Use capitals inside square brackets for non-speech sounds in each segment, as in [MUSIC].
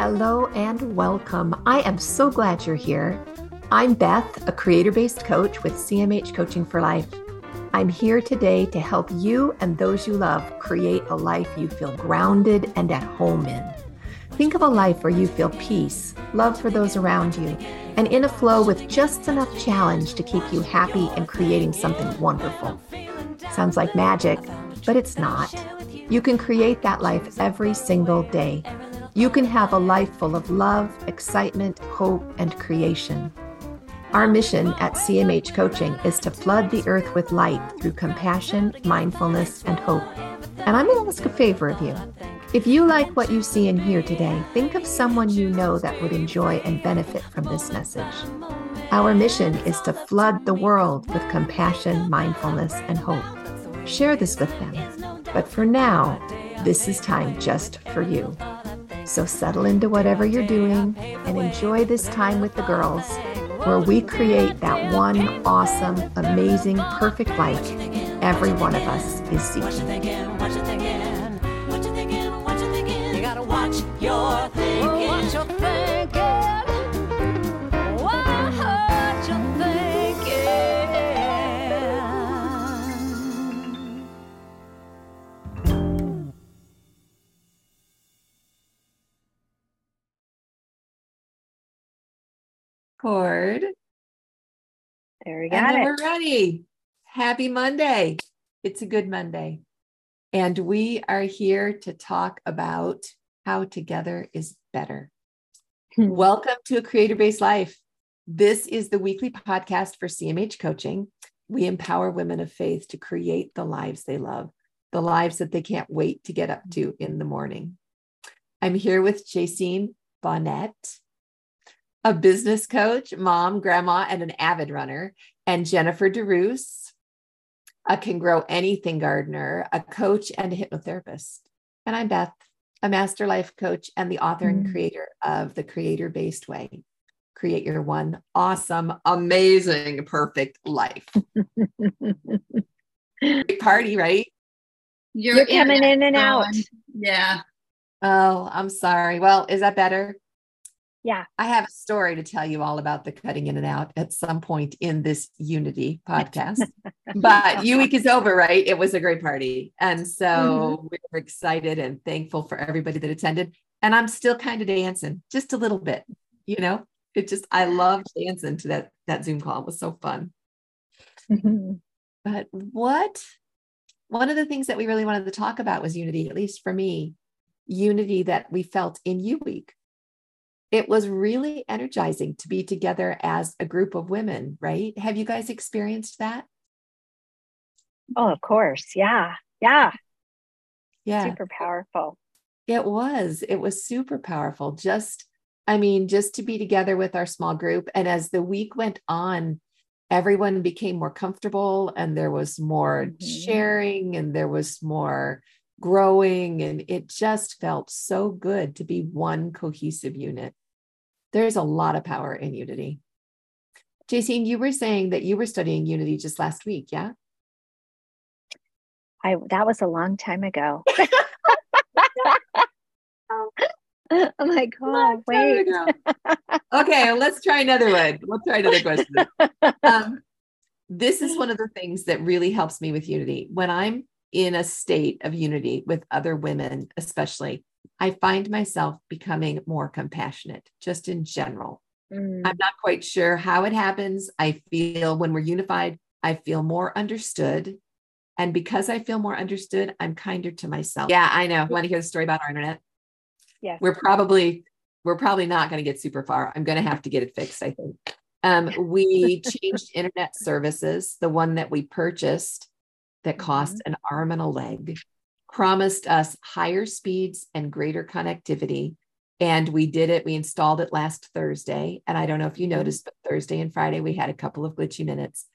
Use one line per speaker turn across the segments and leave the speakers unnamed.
Hello and welcome. I am so glad you're here. I'm Beth, a creator based coach with CMH Coaching for Life. I'm here today to help you and those you love create a life you feel grounded and at home in. Think of a life where you feel peace, love for those around you, and in a flow with just enough challenge to keep you happy and creating something wonderful. Sounds like magic, but it's not. You can create that life every single day. You can have a life full of love, excitement, hope, and creation. Our mission at CMH Coaching is to flood the earth with light through compassion, mindfulness, and hope. And I'm going to ask a favor of you. If you like what you see and hear today, think of someone you know that would enjoy and benefit from this message. Our mission is to flood the world with compassion, mindfulness, and hope. Share this with them. But for now, this is time just for you. So settle into whatever you're doing and enjoy this time with the girls where we create that one awesome, amazing, perfect life every one of us is seeking. Cord.
There we go.
And we're ready. Happy Monday. It's a good Monday. And we are here to talk about how together is better. Hmm. Welcome to a creator based life. This is the weekly podcast for CMH coaching. We empower women of faith to create the lives they love, the lives that they can't wait to get up to in the morning. I'm here with Jaycine Bonnet a business coach, mom, grandma, and an avid runner, and Jennifer DeRoos, a can grow anything gardener, a coach, and a hypnotherapist. And I'm Beth, a master life coach and the author and mm. creator of The Creator Based Way. Create your one awesome, amazing, perfect life. [LAUGHS] party, right?
You're, You're coming in and out.
Yeah.
Oh, I'm sorry. Well, is that better?
Yeah.
I have a story to tell you all about the cutting in and out at some point in this Unity podcast. [LAUGHS] but U week is over, right? It was a great party. And so mm-hmm. we are excited and thankful for everybody that attended. And I'm still kind of dancing just a little bit, you know? It just I loved dancing to that that Zoom call. It was so fun. Mm-hmm. But what one of the things that we really wanted to talk about was unity, at least for me, unity that we felt in U week it was really energizing to be together as a group of women, right? Have you guys experienced that?
Oh, of course. Yeah. Yeah.
Yeah.
Super powerful.
It was. It was super powerful. Just, I mean, just to be together with our small group. And as the week went on, everyone became more comfortable and there was more mm-hmm. sharing and there was more growing. And it just felt so good to be one cohesive unit. There's a lot of power in unity. Jaycine, you were saying that you were studying unity just last week, yeah?
I that was a long time ago. I'm [LAUGHS] like, [LAUGHS] oh, wait.
okay, let's try another one. Let's try another question. [LAUGHS] Um, this is one of the things that really helps me with unity. When I'm in a state of unity with other women, especially, I find myself becoming more compassionate just in general. Mm. I'm not quite sure how it happens. I feel when we're unified, I feel more understood. And because I feel more understood, I'm kinder to myself. Yeah, I know. Want to hear the story about our internet?
Yeah.
We're probably we're probably not going to get super far. I'm going to have to get it fixed, I think. Um, we changed internet services. The one that we purchased that cost mm-hmm. an arm and a leg promised us higher speeds and greater connectivity. And we did it. We installed it last Thursday. And I don't know if you mm-hmm. noticed, but Thursday and Friday, we had a couple of glitchy minutes.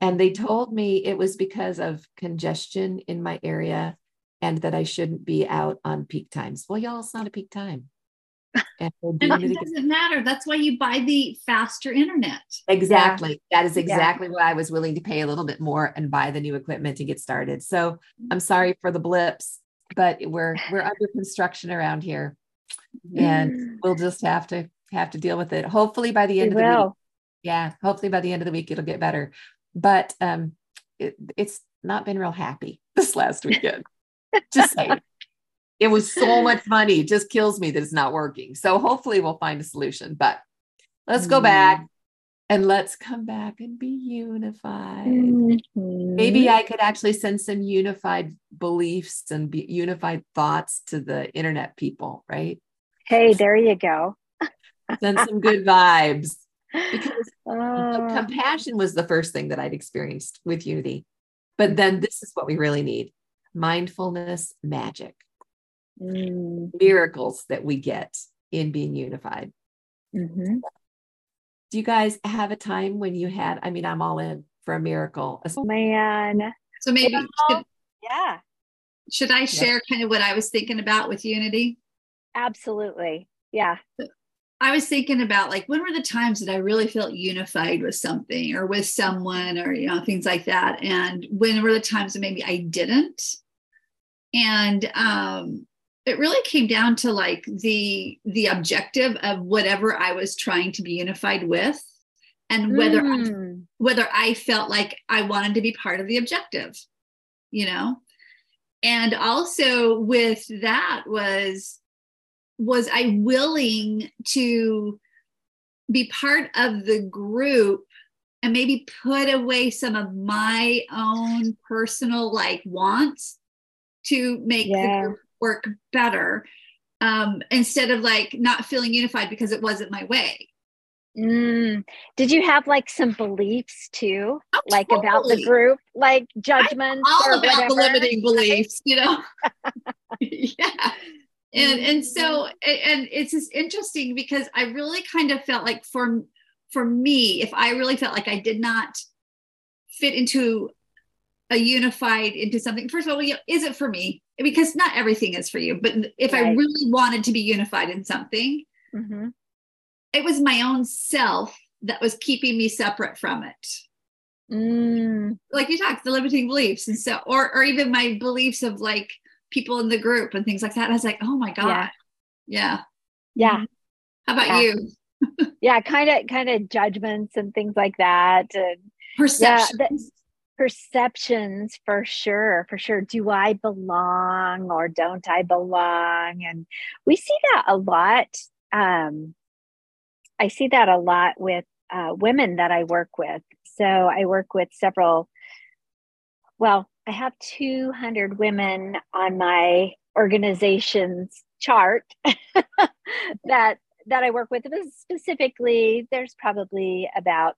And they told me it was because of congestion in my area and that I shouldn't be out on peak times. Well, y'all, it's not a peak time.
And, and it doesn't matter. That's why you buy the faster internet.
Exactly. Yeah. That is exactly yeah. why I was willing to pay a little bit more and buy the new equipment to get started. So I'm sorry for the blips, but we're we're under construction around here. and we'll just have to have to deal with it. Hopefully by the end
We
of the
will.
week. Yeah, hopefully by the end of the week it'll get better. But um, it, it's not been real happy [LAUGHS] this last weekend. just saying. It was so [LAUGHS] much money. It just kills me that it's not working. So hopefully we'll find a solution. But let's go back and let's come back and be unified.
Mhm.
Maybe I could actually send some unified beliefs and be unified thoughts to the internet people, right?
Hey, there you go.
Send some good vibes. Because
Oh, [LAUGHS]
compassion was the first thing that I'd experienced with unity. But then this is what we really need mindfulness magic,
mm,
miracles that we get in being unified.
mhm.
Do you guys have a time when you had? I mean, I'm all in for a miracle.
Man.
So maybe should,
Yeah,
should I share kind of what I was thinking about with unity?
absolutely. Yeah.
I was thinking about like when were the times that I really felt unified with something or with someone or you know things like that and when were the times that maybe I didn't and um it really came down to like the the objective of whatever I was trying to be unified with and whether I
Mm,
whether I felt like I wanted to be part of the objective, you know? And also with that was was I willing to be part of the group and maybe put away some of my own personal like wants to make
Yeah.
the group work better um, instead of like not feeling unified because it wasn't my way.
mm. Did you have like some beliefs too,
Oh,
like about the group, like judgments or
all about
whatever?
the limiting beliefs, you know? [LAUGHS] [LAUGHS] yeah. And and so and- and it's just interesting because I really kind of felt like for for me, if I really felt like I did not fit into a unified into something, first of all, you know, is it for me? Because not everything is for you, but if I really wanted to be unified in something,
Mhm.
it was my own self that was keeping me separate from it.
Mm,
like you talked the limiting beliefs and so or or even my beliefs of like people in the group and things like that i was like oh my god yeah,
yeah.
how about
Yeah.
you
Yeah. Kind of, kind of judgments and things like that. And [LAUGHS]
perception
that- perceptions for sure for sure. Do i belong or don't i belong? And we see that a lot um i see that a lot with uh, women that i work with. So i work with several well i have 200 women on my organization's chart [LAUGHS] that that i work with. Specifically there's probably about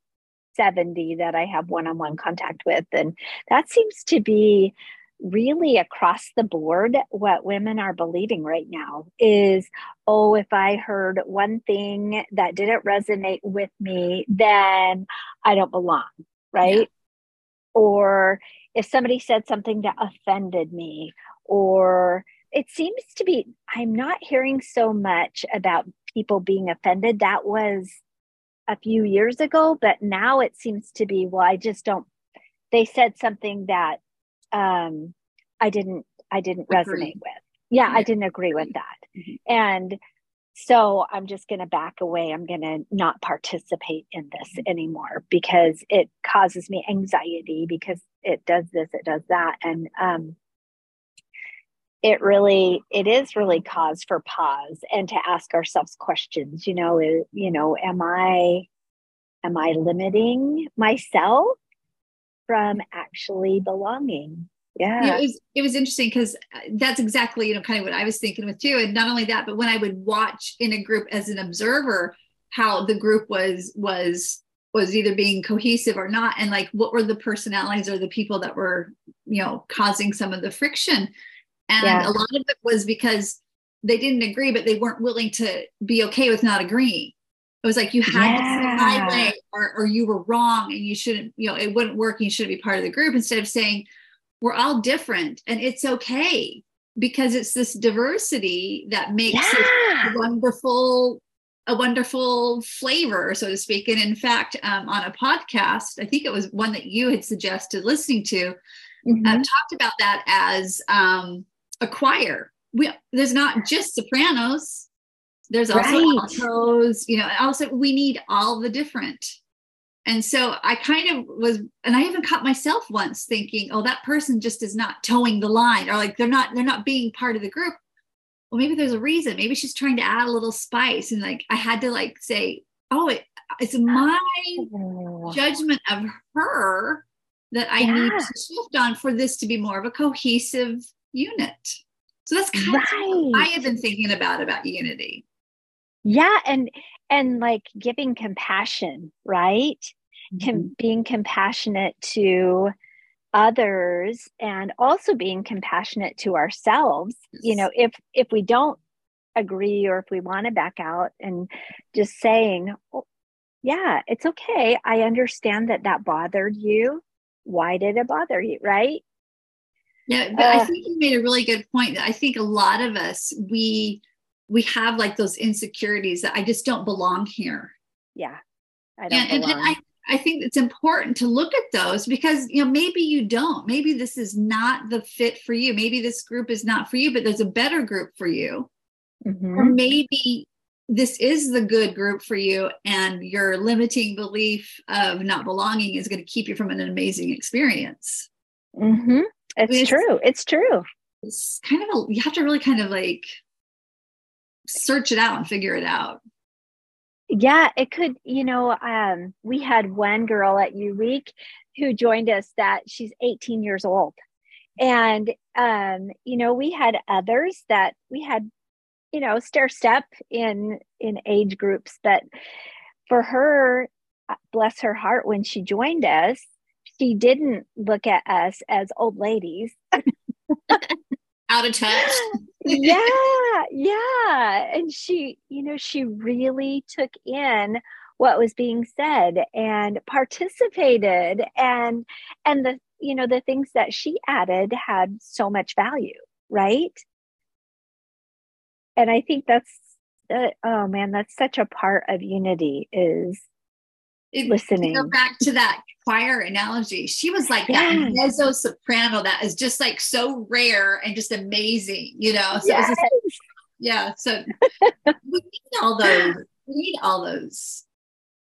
70 that I have one on one contact with. And that seems to be really across the board what women are believing right now is oh if i heard one thing that didn't resonate with me then i don't belong right
Yeah.
or if somebody said something that offended me or it seems to be i'm not hearing so much about people being offended that was a few years ago, but now it seems to be, well, I just don't, they said something that um, I didn't, I didn't
Agree.
resonate with. Yeah, I didn't agree with that.
Mhm.
And so I'm just going to back away. I'm going to not participate in this
Mm-hmm.
anymore because it causes me anxiety because it does this, it does that. And um, it really, it is really cause for pause and to ask ourselves questions, you know, is, you know, am I, am I limiting myself from actually belonging?
Yeah,
Yeah.
it was it was interesting because uh, that's exactly you know kind of what I was thinking with too. And not only that, but when I would watch in a group as an observer how the group was was was either being cohesive or not, and like what were the personalities or the people that were you know causing some of the friction, and
Yeah.
a lot of it was because they didn't agree, but they weren't willing to be okay with not agreeing. It was like you had to see my
Yeah.
way, or or you were wrong, and you shouldn't you know it wouldn't work. And you shouldn't be part of the group instead of saying we're all different and it's okay because it's this diversity that makes it
Yeah.
a wonderful a wonderful flavor so to speak and in fact um, on a podcast i think it was one that you had suggested listening to uh, talked about that as um, a choir we, there's not just sopranos There's also right. altos, you know, also we need all the different. And so I kind of was, and I even caught myself once thinking, oh, that person just is not toeing the line, or like they're not, they're not being part of the group. Well, maybe there's a reason. Maybe she's trying to add a little spice. And like I had to like say, oh, it, it's my oh. judgment of her that I yeah. need to shift on for this to be more of a cohesive unit. So that's kind right. of what I have been thinking about about unity.
Yeah, and and like giving compassion, right? Mm-hmm. Com- being compassionate to others and also being compassionate to ourselves. Yes. You know, if if we don't agree or if we want to back out and just saying, oh, yeah, it's okay. I understand that that bothered you. Why did it bother you? Right.
Yeah, but uh, I think you made a really good point. I think a lot of us we we have like those insecurities that I just don't belong here.
Yeah.
I don't and, and, and I, I think it's important to look at those because you know maybe you don't. Maybe this is not the fit for you. Maybe this group is not for you, but there's a better group for you. Mm-hmm. Or maybe this is the good group for you and your limiting belief of not belonging is going to keep you from an amazing experience
mm-hmm. It's, I mean, it's true. It's true.
it's kind of a you have to really kind of like search it out and figure it out.
Yeah it could you know um we had one girl at u week who joined us that she's 18 years old. And um you know we had others that we had you know stair step in in age groups but for her uh, bless her heart when she joined us she didn't look at us as old ladies.
Out of touch. [LAUGHS]
Yeah yeah. And she you know she really took in what was being said and participated. And and the you know the things that she added had so much value right? And I think that's uh, oh man, that's such a part of unity is it, listening.
Go back to that choir analogy. She was like yes. that mezzo soprano that is just like so rare and just amazing, you know. So yes. just, yeah, so [LAUGHS] we need all those. We need all those.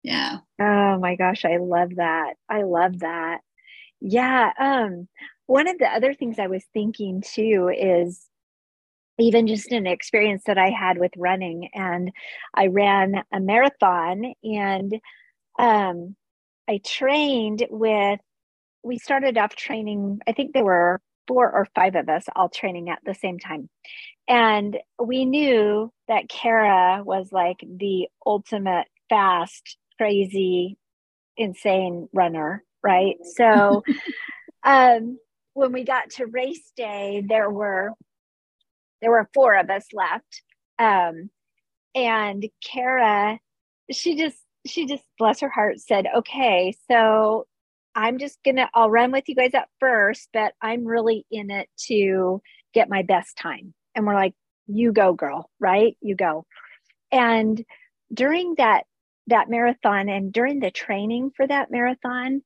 Yeah.
Oh my gosh, I love that. I love that. Yeah. Um, one of the other things I was thinking too is even just an experience that I had with running. And I ran a marathon and um, I trained with, we started off training, I think there were four or five of us all training at the same time. And we knew that Kara was like the ultimate fast, crazy, insane runner, right? [LAUGHS] So um, when we got to race day, there were there were four of us left. Um, and Kara, she just, she just, bless her heart, said, okay, so I'm just gonna, I'll run with you guys at first, but I'm really in it to get my best time. And we're like, you go, girl, right? You go. And during that, that marathon and during the training for that marathon,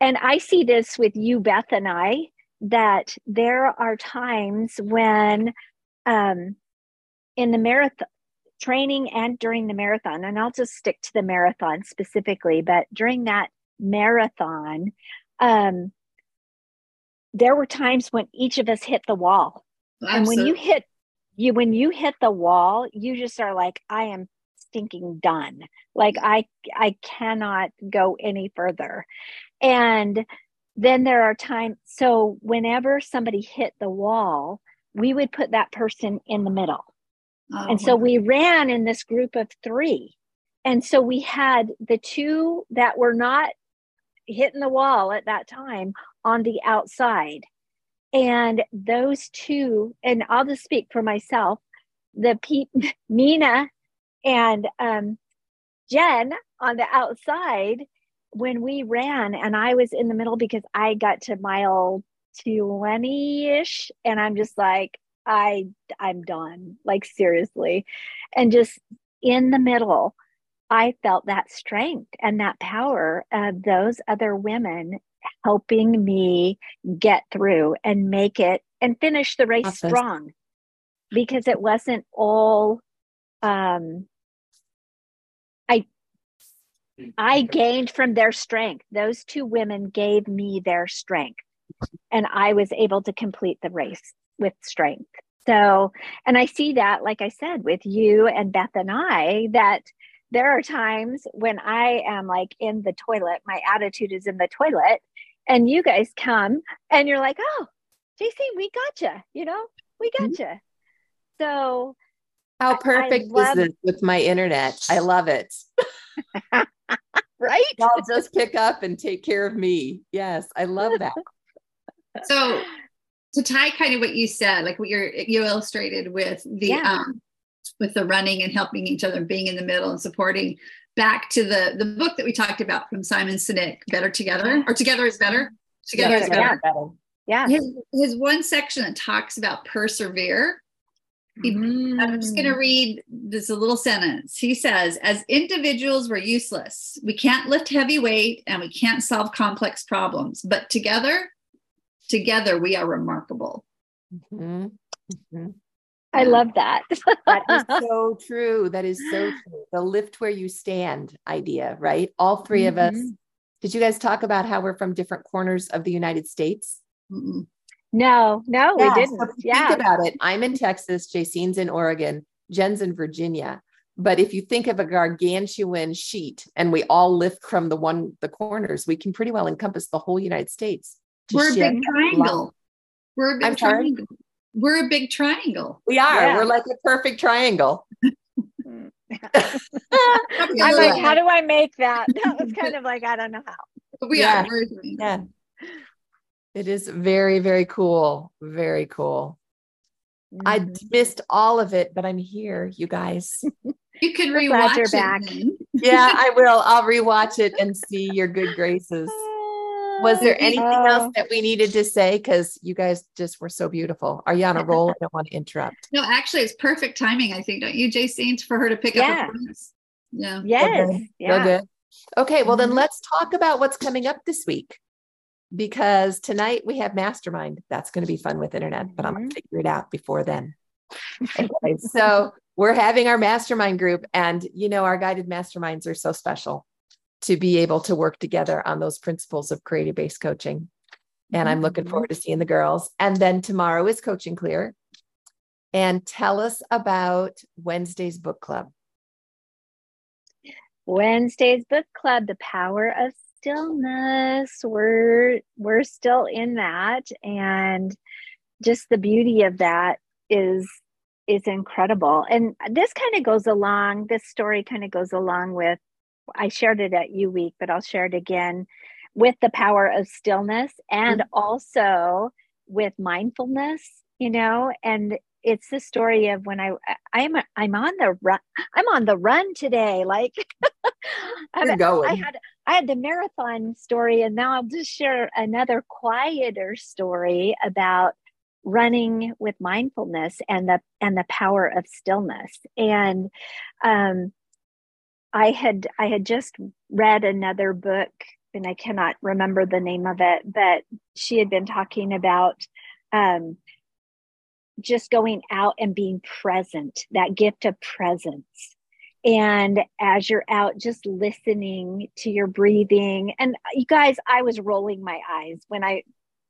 and I see this with you, Beth, and I, that there are times when um, in the marathon training and during the marathon, and I'll just stick to the marathon specifically, but during that marathon, um, there were times when each of us hit the wall. Absolutely. And when you hit you when you hit the wall, you just are like, I am stinking done. Like I I cannot go any further. And then there are times so whenever somebody hit the wall, we would put that person in the middle. Oh, and so we ran in this group of three. And so we had the two that were not hitting the wall at that time on the outside. And those two, and I'll just speak for myself, the pe- Mina [LAUGHS] and um, Jenn on the outside when we ran, and I was in the middle because I got to mile 20-ish and i'm just like i i'm done like seriously. And just in the middle i felt that strength and that power of those other women helping me get through and make it and finish the race strong. Because it wasn't all um, I I gained from their strength. Those two women gave me their strength, and I was able to complete the race with strength. So, and I see that, like I said, with you and Beth and I, that there are times when I am like in the toilet, my attitude is in the toilet, and you guys come and you're like, oh, JC, we gotcha, you know, we mm-hmm. gotcha. Mm-hmm. So,
how perfect love- is this with my internet? I love it. [LAUGHS]
right?
I'll just pick up and take care of me. Yes, I love that. [LAUGHS]
So, to tie kind of what you said, like what you're you illustrated with the yeah. um, with the running and helping each other, being in the middle and supporting. Back to the the book that we talked about from Simon Sinek, Better Together or Together is Better. Together yeah, is better. better.
Yeah.
His, his one section that talks about persevere. Mm. I'm just going to read this a little sentence. He says, as individuals, we're useless. We can't lift heavy weight and we can't solve complex problems, but together, together, we are remarkable.
Mm-hmm. Mm-hmm. I love that.
that is [LAUGHS] so true. That is so true. The lift where you stand idea, right? All 3 mm-hmm. of us. Mm-hmm. Did you guys talk about how we're from different corners of the United States?
Mm-mm. No, no, yeah, we didn't. So yeah.
Think about it. I'm in Texas, Jaycine's in Oregon, Jenn's in Virginia. But if you think of a gargantuan sheet and we all lift from the one the corners, we can pretty well encompass the whole United States.
We're a big triangle. We're a big I'm triangle. Sorry? We're a big triangle.
We are. Yeah. We're like a perfect triangle. [LAUGHS] [LAUGHS]
I'm like, how do I make that? [LAUGHS] That was kind of like, I don't know how.
we
yeah.
are.
Yeah. It is very, very cool. Very cool. Mm-hmm. I missed all of it, but I'm here, you guys.
You can rewatch it. Back.
yeah, I will. I'll rewatch it and see your good graces. Was there anything else that we needed to say? Because you guys just were so beautiful. Are you on a roll? I don't want to interrupt.
No, actually, it's perfect timing, I think, don't you, Jaycine, for her to pick
yeah.
up
Yeah. Yes.
Okay. Yeah. good. Okay. Well, then mm-hmm. let's talk about what's coming up this week. Because tonight we have mastermind. That's going to be fun with internet, but I'm going to mm-hmm. figure it out before then. [LAUGHS] okay, so we're having our mastermind group, and you know, our guided masterminds are so special to be able to work together on those principles of creative based coaching. And I'm looking mm-hmm. forward to seeing the girls. And then tomorrow is Coach n Clear. And tell us about Wednesday's book club.
Wednesday's book club, The Power of Stillness. We're we're still in that and just the beauty of that is is incredible. And this kind of goes along, this story kind of goes along with I shared it at U Week, but I'll share it again with the power of stillness and mm-hmm. also with mindfulness, you know, and it's the story of when I I'm I'm on the run I'm on the run today like [LAUGHS]
You're going.
I had I had the marathon story and now I'll just share another quieter story about running with mindfulness and the and the power of stillness and um I had I had just read another book and I cannot remember the name of it, but she had been talking about um, just going out and being present, that gift of presence. And as you're out, just listening to your breathing. And you guys, I was rolling my eyes when I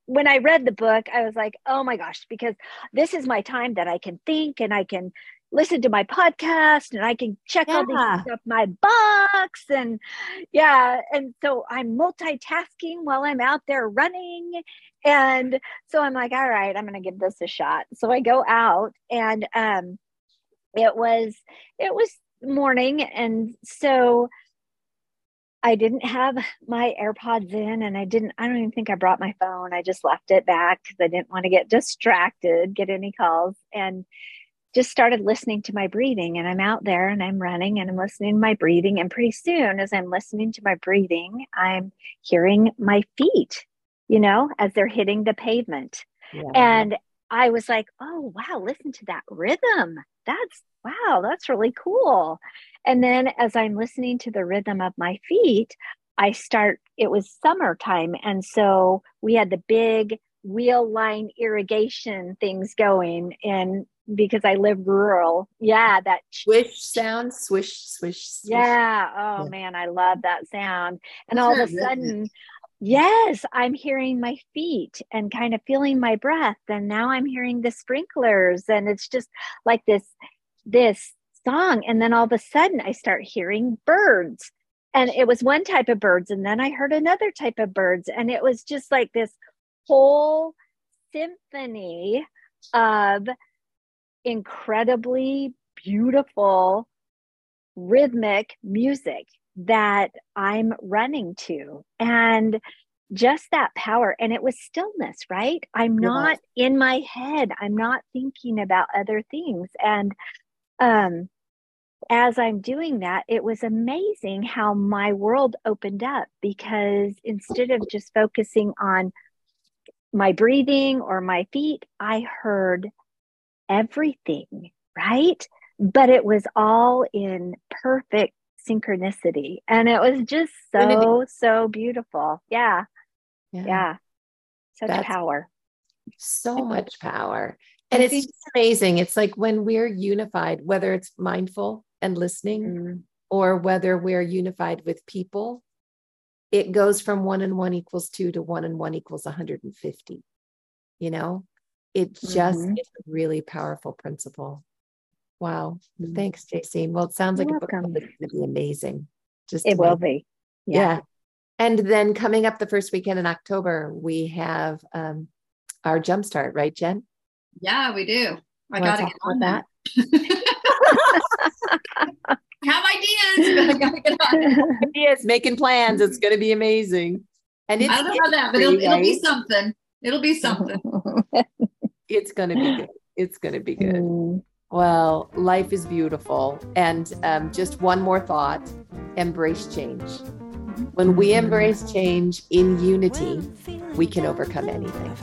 when I read the book, I was like, oh my gosh, because this is my time that I can think and I can listen to my podcast and I can check yeah. all these off my box and yeah and so I'm multitasking while I'm out there running and so I'm like all right I'm going to give this a shot so I go out and um it was it was morning and so I didn't have my AirPods in and I didn't, I don't even think I brought my phone. I just left it back because I didn't want to get distracted, get any calls. And just started listening to my breathing and I'm out there and I'm running and I'm listening to my breathing. And pretty soon, as I'm listening to my breathing, I'm hearing my feet, you know, as they're hitting the pavement. Yeah. And I was like, oh, wow, listen to that rhythm. That's wow, that's really cool. And then as I'm listening to the rhythm of my feet, I start, it was summertime. And so we had the big wheel line irrigation things going and because I live rural. Yeah, that
swish sound, swish, swish. swish.
Yeah. Oh yeah. man, I love that sound. And That's all of a sudden, yes, I'm hearing my feet and kind of feeling my breath. And now I'm hearing the sprinklers. And it's just like this, this song. And then all of a sudden I start hearing birds. And it was one type of birds. And then I heard another type of birds. And it was just like this whole symphony of incredibly beautiful rhythmic music that I'm running to. And just that power. And it was stillness, right? I'm not in my head. I'm not thinking about other things. And um, as I'm doing that, it was amazing how my world opened up because instead of just focusing on my breathing or my feet, I heard everything, right? But it was all in perfect synchronicity. And it was just so, so beautiful. Yeah. Yeah. yeah. Such That's power.
So much power. And it's just amazing. It's like when we're unified, whether it's mindful and listening mm. or whether we're unified with people, it goes from one and one equals two to one and one equals 150. You know, it just mm-hmm. is a really powerful principle. Wow. Mm-hmm. Thanks, JC. Well, it sounds You're like welcome. a book that's going to be amazing.
Just it will be.
Yeah. yeah. And then coming up the first weekend in October, we have um, our jumpstart, right, Jenn?
Yeah, we do. I got to get on that. [LAUGHS] have ideas. I [LAUGHS] gotta get on.
ideas, making plans. It's going to be amazing.
And it's, I don't know about that, but it'll, it'll be something. It'll be something. [LAUGHS]
it's going to be good. It's going to be good. Mm. Well, life is beautiful. And um, just one more thought embrace change. When we embrace change in unity, we can overcome anything.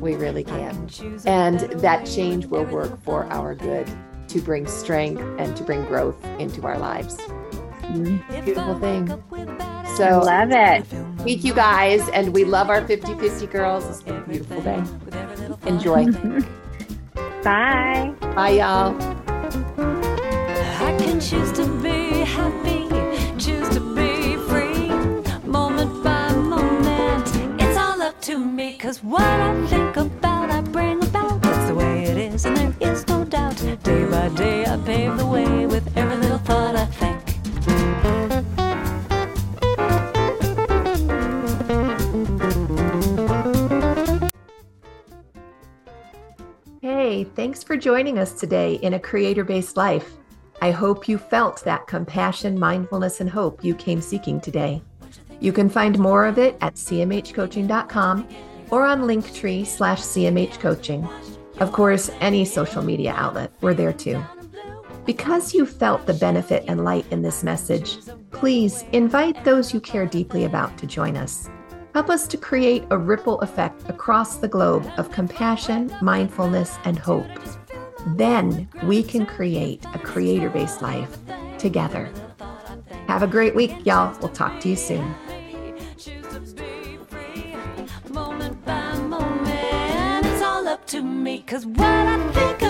We really can. And that change will work for our good to bring strength and to bring growth into our lives. Mm-hmm. Beautiful thing. So
love it.
Meet you guys, and we love our 50 50 girls. It's been a beautiful day. Enjoy. [LAUGHS]
Bye.
Bye, y'all.
I can choose to be happy, choose to be free, moment by moment. It's all up to me, cause what I think about, I bring about. That's the way it is, and there is no doubt. Day by day, I pave the way with every
Thanks for joining us today in a creator based life. I hope you felt that compassion, mindfulness, and hope you came seeking today. You can find more of it at cmhcoaching.com or on linktree slash cmhcoaching. Of course, any social media outlet, we're there too. Because you felt the benefit and light in this message, please invite those you care deeply about to join us. Help us to create a ripple effect across the globe of compassion, mindfulness, and hope. Then we can create a creator based life together. Have a great week, y'all. We'll talk to you soon. to me Cause what I think about